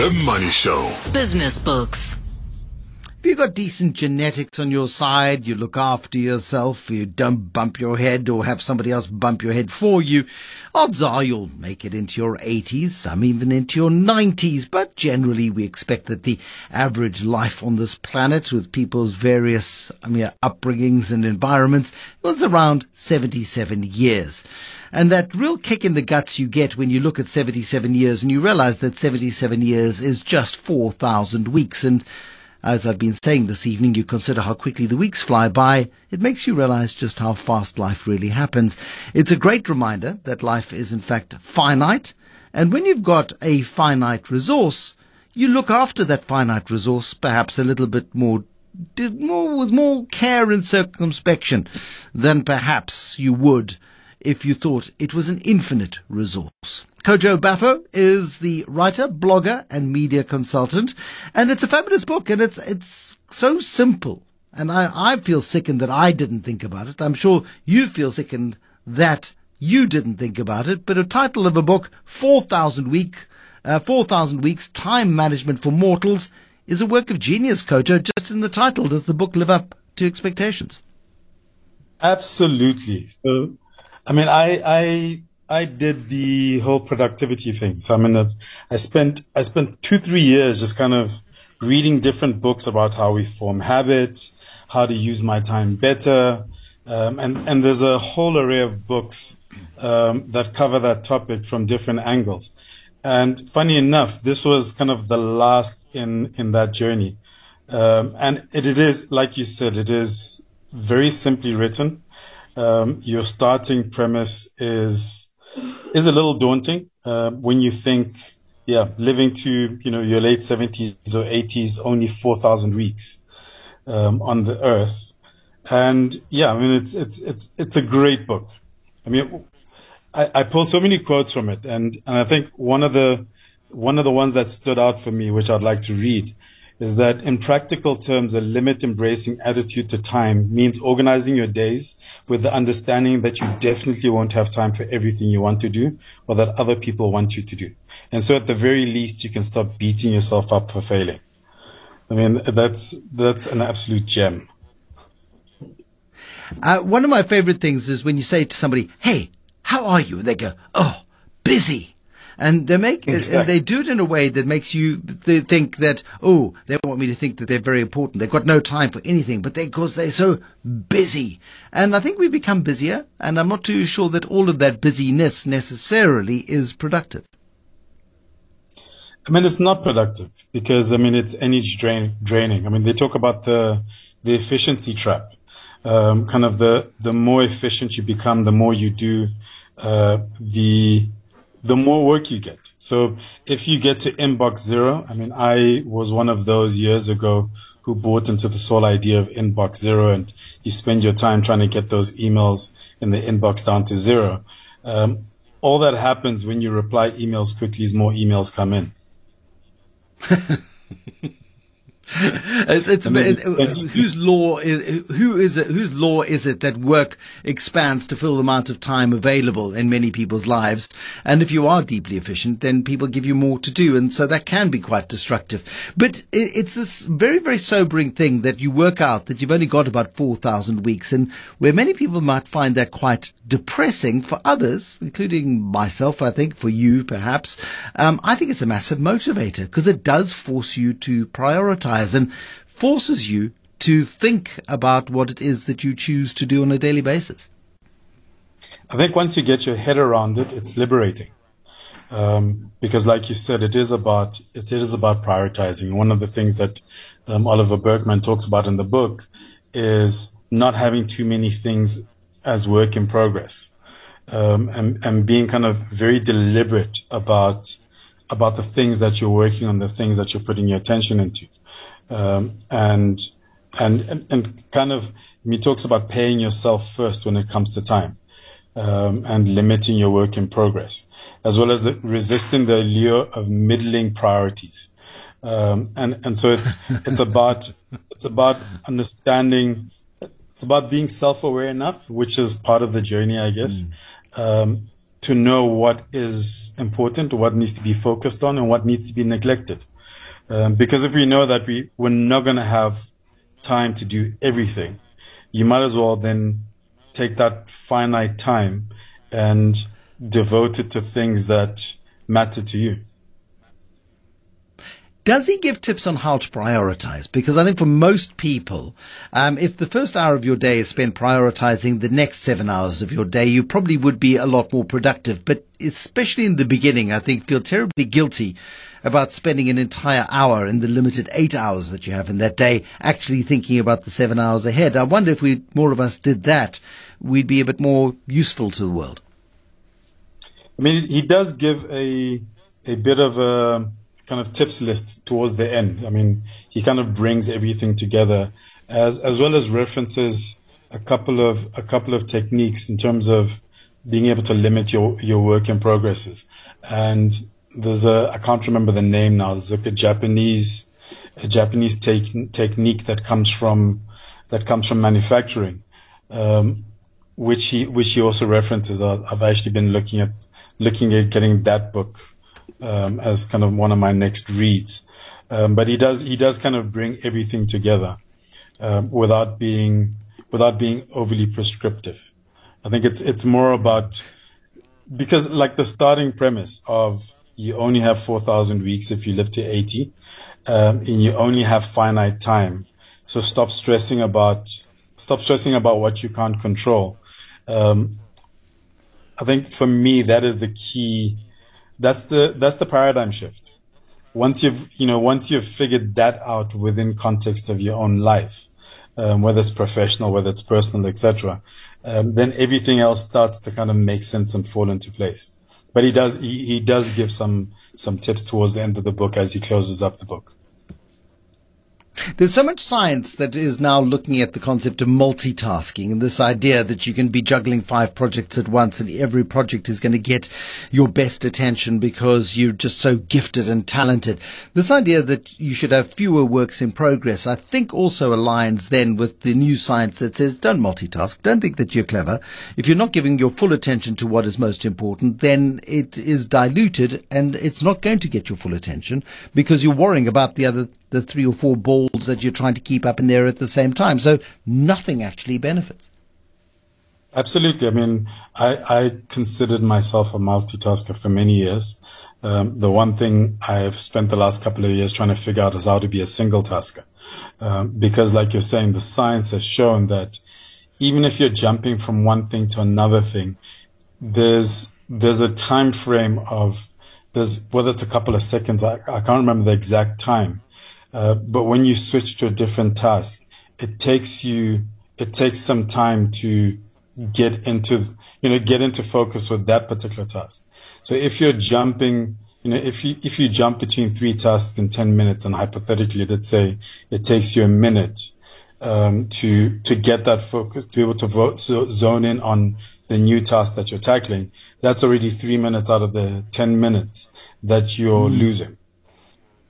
The Money Show. Business Books. If you've got decent genetics on your side, you look after yourself, you don't bump your head or have somebody else bump your head for you, odds are you'll make it into your 80s, some even into your 90s. But generally, we expect that the average life on this planet, with people's various I mean, upbringings and environments, was around 77 years. And that real kick in the guts you get when you look at 77 years and you realize that 77 years is just 4,000 weeks. And as I've been saying this evening, you consider how quickly the weeks fly by, it makes you realize just how fast life really happens. It's a great reminder that life is in fact finite, and when you've got a finite resource, you look after that finite resource perhaps a little bit more more with more care and circumspection than perhaps you would if you thought it was an infinite resource. Kojo Baffoe is the writer, blogger, and media consultant, and it's a fabulous book, and it's it's so simple. And I, I feel sickened that I didn't think about it. I'm sure you feel sickened that you didn't think about it. But a title of a book, 4,000 week, uh, 4,000 weeks, time management for mortals, is a work of genius, Kojo. Just in the title, does the book live up to expectations? Absolutely. So I mean, I, I, I did the whole productivity thing. So I mean, I spent, I spent two, three years just kind of reading different books about how we form habits, how to use my time better. Um, and, and there's a whole array of books, um, that cover that topic from different angles. And funny enough, this was kind of the last in, in that journey. Um, and it, it is, like you said, it is very simply written um, your starting premise is is a little daunting uh, when you think, yeah, living to you know your late seventies or eighties, only four thousand weeks um, on the earth, and yeah, I mean it's it's it's it's a great book. I mean, I, I pulled so many quotes from it, and and I think one of the one of the ones that stood out for me, which I'd like to read, is that in practical terms, a limit embracing attitude to time means organizing your days with the understanding that you definitely won't have time for everything you want to do or that other people want you to do. And so at the very least, you can stop beating yourself up for failing. I mean, that's, that's an absolute gem. Uh, one of my favorite things is when you say to somebody, Hey, how are you? And they go, Oh, busy and they make exactly. and they do it in a way that makes you think that oh they want me to think that they're very important they've got no time for anything but they because they're so busy and i think we've become busier and i'm not too sure that all of that busyness necessarily is productive I mean, it's not productive because I mean it's energy drain, draining. I mean, they talk about the the efficiency trap. Um, kind of the the more efficient you become, the more you do, uh, the the more work you get. So if you get to inbox zero, I mean, I was one of those years ago who bought into the whole idea of inbox zero and you spend your time trying to get those emails in the inbox down to zero. Um, all that happens when you reply emails quickly is more emails come in. it's, it, whose law is who is it, whose law is it that work expands to fill the amount of time available in many people's lives? And if you are deeply efficient, then people give you more to do, and so that can be quite destructive. But it, it's this very very sobering thing that you work out that you've only got about four thousand weeks, and where many people might find that quite depressing for others, including myself, I think for you perhaps. Um, I think it's a massive motivator because it does force you to prioritize and forces you to think about what it is that you choose to do on a daily basis. I think once you get your head around it, it's liberating. Um, because like you said, it is about, it is about prioritizing. One of the things that um, Oliver Burkeman talks about in the book is not having too many things as work in progress. Um, and, and being kind of very deliberate about about the things that you're working on, the things that you're putting your attention into. Um, and, and, and, and kind of, he talks about paying yourself first when it comes to time. Um, and limiting your work in progress, as well as the, resisting the allure of middling priorities. Um, and and so it's it's about it's about understanding. It's about being self-aware enough, which is part of the journey, I guess, mm. um, to know what is important, what needs to be focused on, and what needs to be neglected. Um, because if we know that we, we're not going to have time to do everything, you might as well then take that finite time and devote it to things that matter to you. Does he give tips on how to prioritize? Because I think for most people, um, if the first hour of your day is spent prioritizing the next seven hours of your day, you probably would be a lot more productive. But especially in the beginning, I think feel terribly guilty about spending an entire hour in the limited eight hours that you have in that day actually thinking about the seven hours ahead. I wonder if we, more of us did that, we'd be a bit more useful to the world. I mean, he does give a, a bit of a, kind of tips list towards the end. I mean, he kind of brings everything together as as well as references a couple of a couple of techniques in terms of being able to limit your your work in progresses. And there's a I can't remember the name now. There's like a Japanese a Japanese te- technique that comes from that comes from manufacturing, um, which he which he also references. I've actually been looking at looking at getting that book um, as kind of one of my next reads. Um, but he does he does kind of bring everything together um, without being without being overly prescriptive. I think it's it's more about because like the starting premise of you only have four thousand weeks if you live to eighty, um, and you only have finite time. So stop stressing about stop stressing about what you can't control. Um, I think for me that is the key that's the that's the paradigm shift. Once you've you know once you've figured that out within context of your own life, um, whether it's professional, whether it's personal, etc., um, then everything else starts to kind of make sense and fall into place. But he does he, he does give some some tips towards the end of the book as he closes up the book. There's so much science that is now looking at the concept of multitasking and this idea that you can be juggling five projects at once and every project is going to get your best attention because you're just so gifted and talented. This idea that you should have fewer works in progress, I think also aligns then with the new science that says don't multitask. Don't think that you're clever. If you're not giving your full attention to what is most important, then it is diluted and it's not going to get your full attention because you're worrying about the other the three or four balls that you're trying to keep up in there at the same time. So nothing actually benefits. Absolutely. I mean, I, I considered myself a multitasker for many years. Um, the one thing I've spent the last couple of years trying to figure out is how to be a single tasker. Um, because like you're saying, the science has shown that even if you're jumping from one thing to another thing, there's, there's a time frame of, there's, whether it's a couple of seconds, I, I can't remember the exact time, uh, but when you switch to a different task, it takes you, it takes some time to get into, you know, get into focus with that particular task. So if you're jumping, you know, if you, if you jump between three tasks in 10 minutes and hypothetically, let's say it takes you a minute, um, to, to get that focus, to be able to vote, so zone in on the new task that you're tackling, that's already three minutes out of the 10 minutes that you're mm. losing.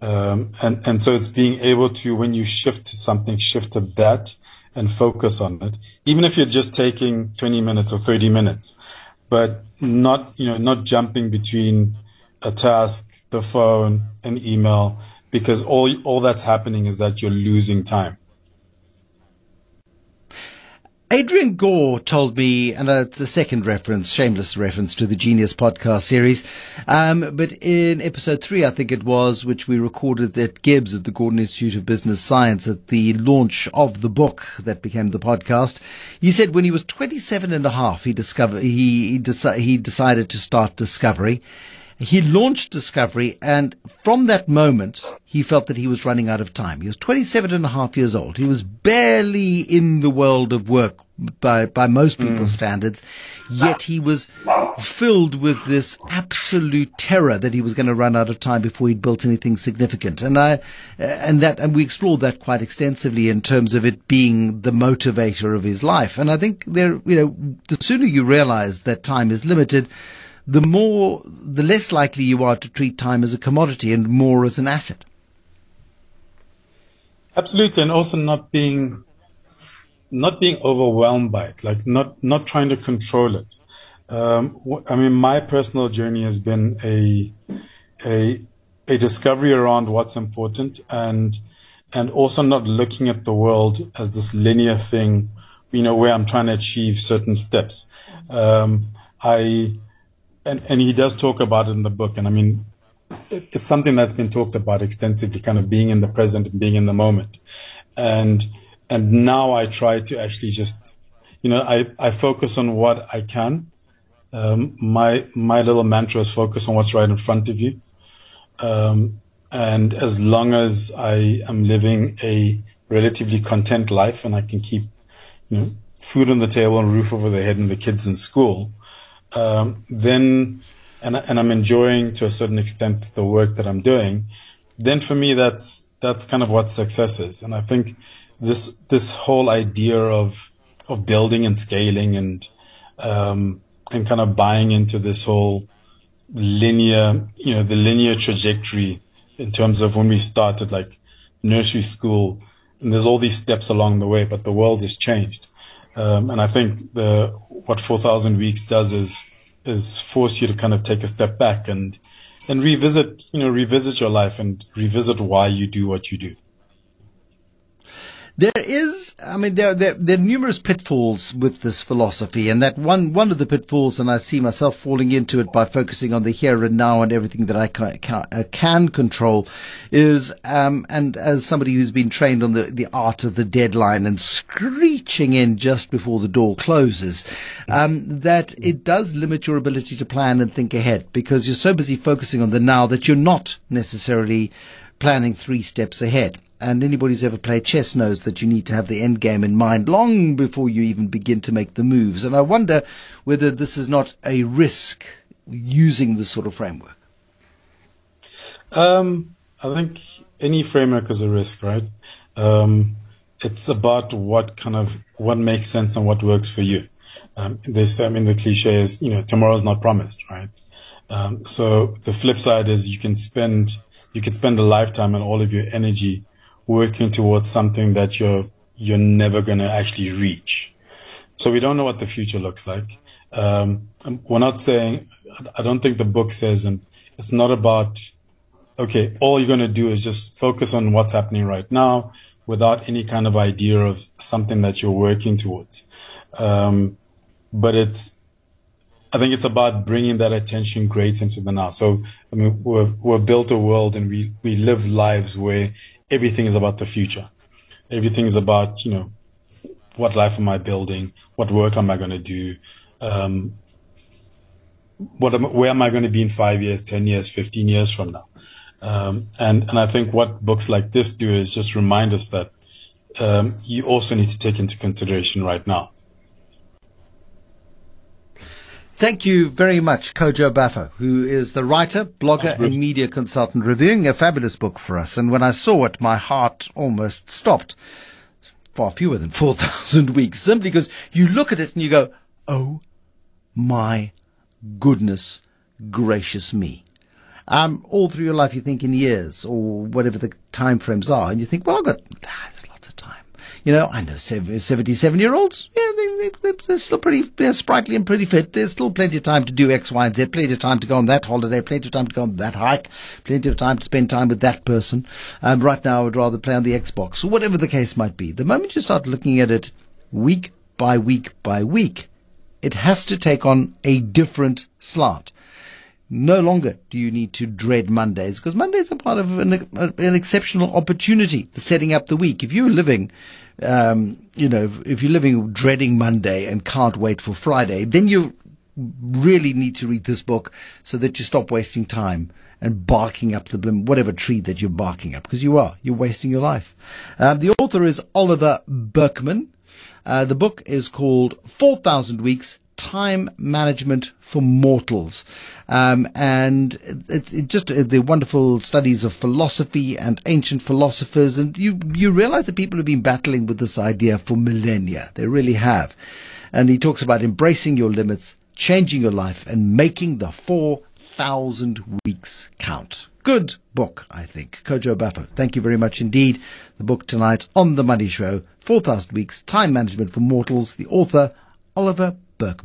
Um, and, and so it's being able to, when you shift something, shift to that and focus on it, even if you're just taking 20 minutes or 30 minutes, but not, you know, not jumping between a task, the phone, an email, because all, all that's happening is that you're losing time. Adrian Gore told me, and it's a second reference, shameless reference to the Genius podcast series. Um, but in episode three, I think it was, which we recorded at GIBS at the Gordon Institute of Business Science at the launch of the book that became the podcast. He said when he was 27 and a half, he discovered, he, he, deci- he decided to start Discovery. He launched Discovery and from that moment, he felt that he was running out of time. He was 27 and a half years old. He was barely in the world of work by, by most people's mm. standards. Yet he was filled with this absolute terror that he was going to run out of time before he'd built anything significant. And I, and that, and we explored that quite extensively in terms of it being the motivator of his life. And I think there, you know, the sooner you realize that time is limited, the more, the less likely you are to treat time as a commodity and more as an asset. Absolutely, and also not being, not being overwhelmed by it, like not not trying to control it. Um, I mean, my personal journey has been a a a discovery around what's important and and also not looking at the world as this linear thing, you know, where I'm trying to achieve certain steps. Um, I and and he does talk about it in the book, and I mean, it's something that's been talked about extensively, kind of being in the present and being in the moment, and and now I try to actually just, you know, I I focus on what I can. Um, my my little mantra is focus on what's right in front of you. Um, and as long as I am living a relatively content life and I can keep, you know, food on the table and roof over the head and the kids in school, um, then, and, and I'm enjoying to a certain extent the work that I'm doing, then for me, that's, that's kind of what success is. And I think this, this whole idea of, of building and scaling and, um, and kind of buying into this whole linear, you know, the linear trajectory in terms of when we started like nursery school and there's all these steps along the way, but the world has changed. Um, and I think the, what 4,000 weeks does is, is force you to kind of take a step back and, and revisit, you know, revisit your life and revisit why you do what you do. There is, I mean, there, there, there are numerous pitfalls with this philosophy, and that one, one of the pitfalls, and I see myself falling into it by focusing on the here and now and everything that I can, uh, can control, is, um, and as somebody who's been trained on the, the art of the deadline and screeching in just before the door closes, um, that it does limit your ability to plan and think ahead because you're so busy focusing on the now that you're not necessarily planning three steps ahead. And anybody who's ever played chess knows that you need to have the end game in mind long before you even begin to make the moves. And I wonder whether this is not a risk using this sort of framework. Um, I think any framework is a risk, right? Um, it's about what kind of what makes sense and what works for you. Um, this, I mean, the cliche is, you know, tomorrow's not promised, right? Um, so the flip side is you can spend you can spend a lifetime and all of your energy working towards something that you're you're never going to actually reach. So we don't know what the future looks like. Um, we're not saying. I don't think the book says, and it's not about. Okay, all you're going to do is just focus on what's happening right now, without any kind of idea of something that you're working towards. Um, but it's I think it's about bringing that attention great into the now. So, I mean, we've, we've built a world and we, we live lives where everything is about the future. Everything is about, you know, what life am I building? What work am I going to do? Um, what am, where am I going to be in five years, 10 years, 15 years from now? Um, and, and I think what books like this do is just remind us that, um, you also need to take into consideration right now. Thank you very much, Kojo Baffoe, who is the writer, blogger, and media consultant, reviewing a fabulous book for us. And when I saw it, my heart almost stopped. Far fewer than 4,000 weeks, simply because you look at it and you go, oh my goodness gracious me. Um, all through your life, you think in years or whatever the time frames are, and you think, well, I've got, ah, there's lots of time. You know, I know 77 year olds, yeah, they, they, they're still pretty they're sprightly and pretty fit. There's still plenty of time to do X, Y, and Z, plenty of time to go on that holiday, plenty of time to go on that hike, plenty of time to spend time with that person. Um, right now, I would rather play on the Xbox or whatever the case might be. The moment you start looking at it week by week by week, it has to take on a different slant. No longer do you need to dread Mondays because Mondays are part of an, an exceptional opportunity, the setting up the week. If you're living um, you know, if you're living dreading Monday and can't wait for Friday, then you really need to read this book so that you stop wasting time and barking up the blim, whatever tree that you're barking up, because you are. You're wasting your life. Um, the author is Oliver Burkeman. Uh, the book is called 4,000 Weeks time management for mortals. Um, and it, it just uh, the wonderful studies of philosophy and ancient philosophers. And you, you realize that people have been battling with this idea for millennia. They really have. And he talks about embracing your limits, changing your life, and making the 4,000 weeks count. Good book, I think. Kojo Baffoe, thank you very much indeed. The book tonight on The Money Show, 4,000 Weeks, Time Management for Mortals. The author, Oliver Burkeman.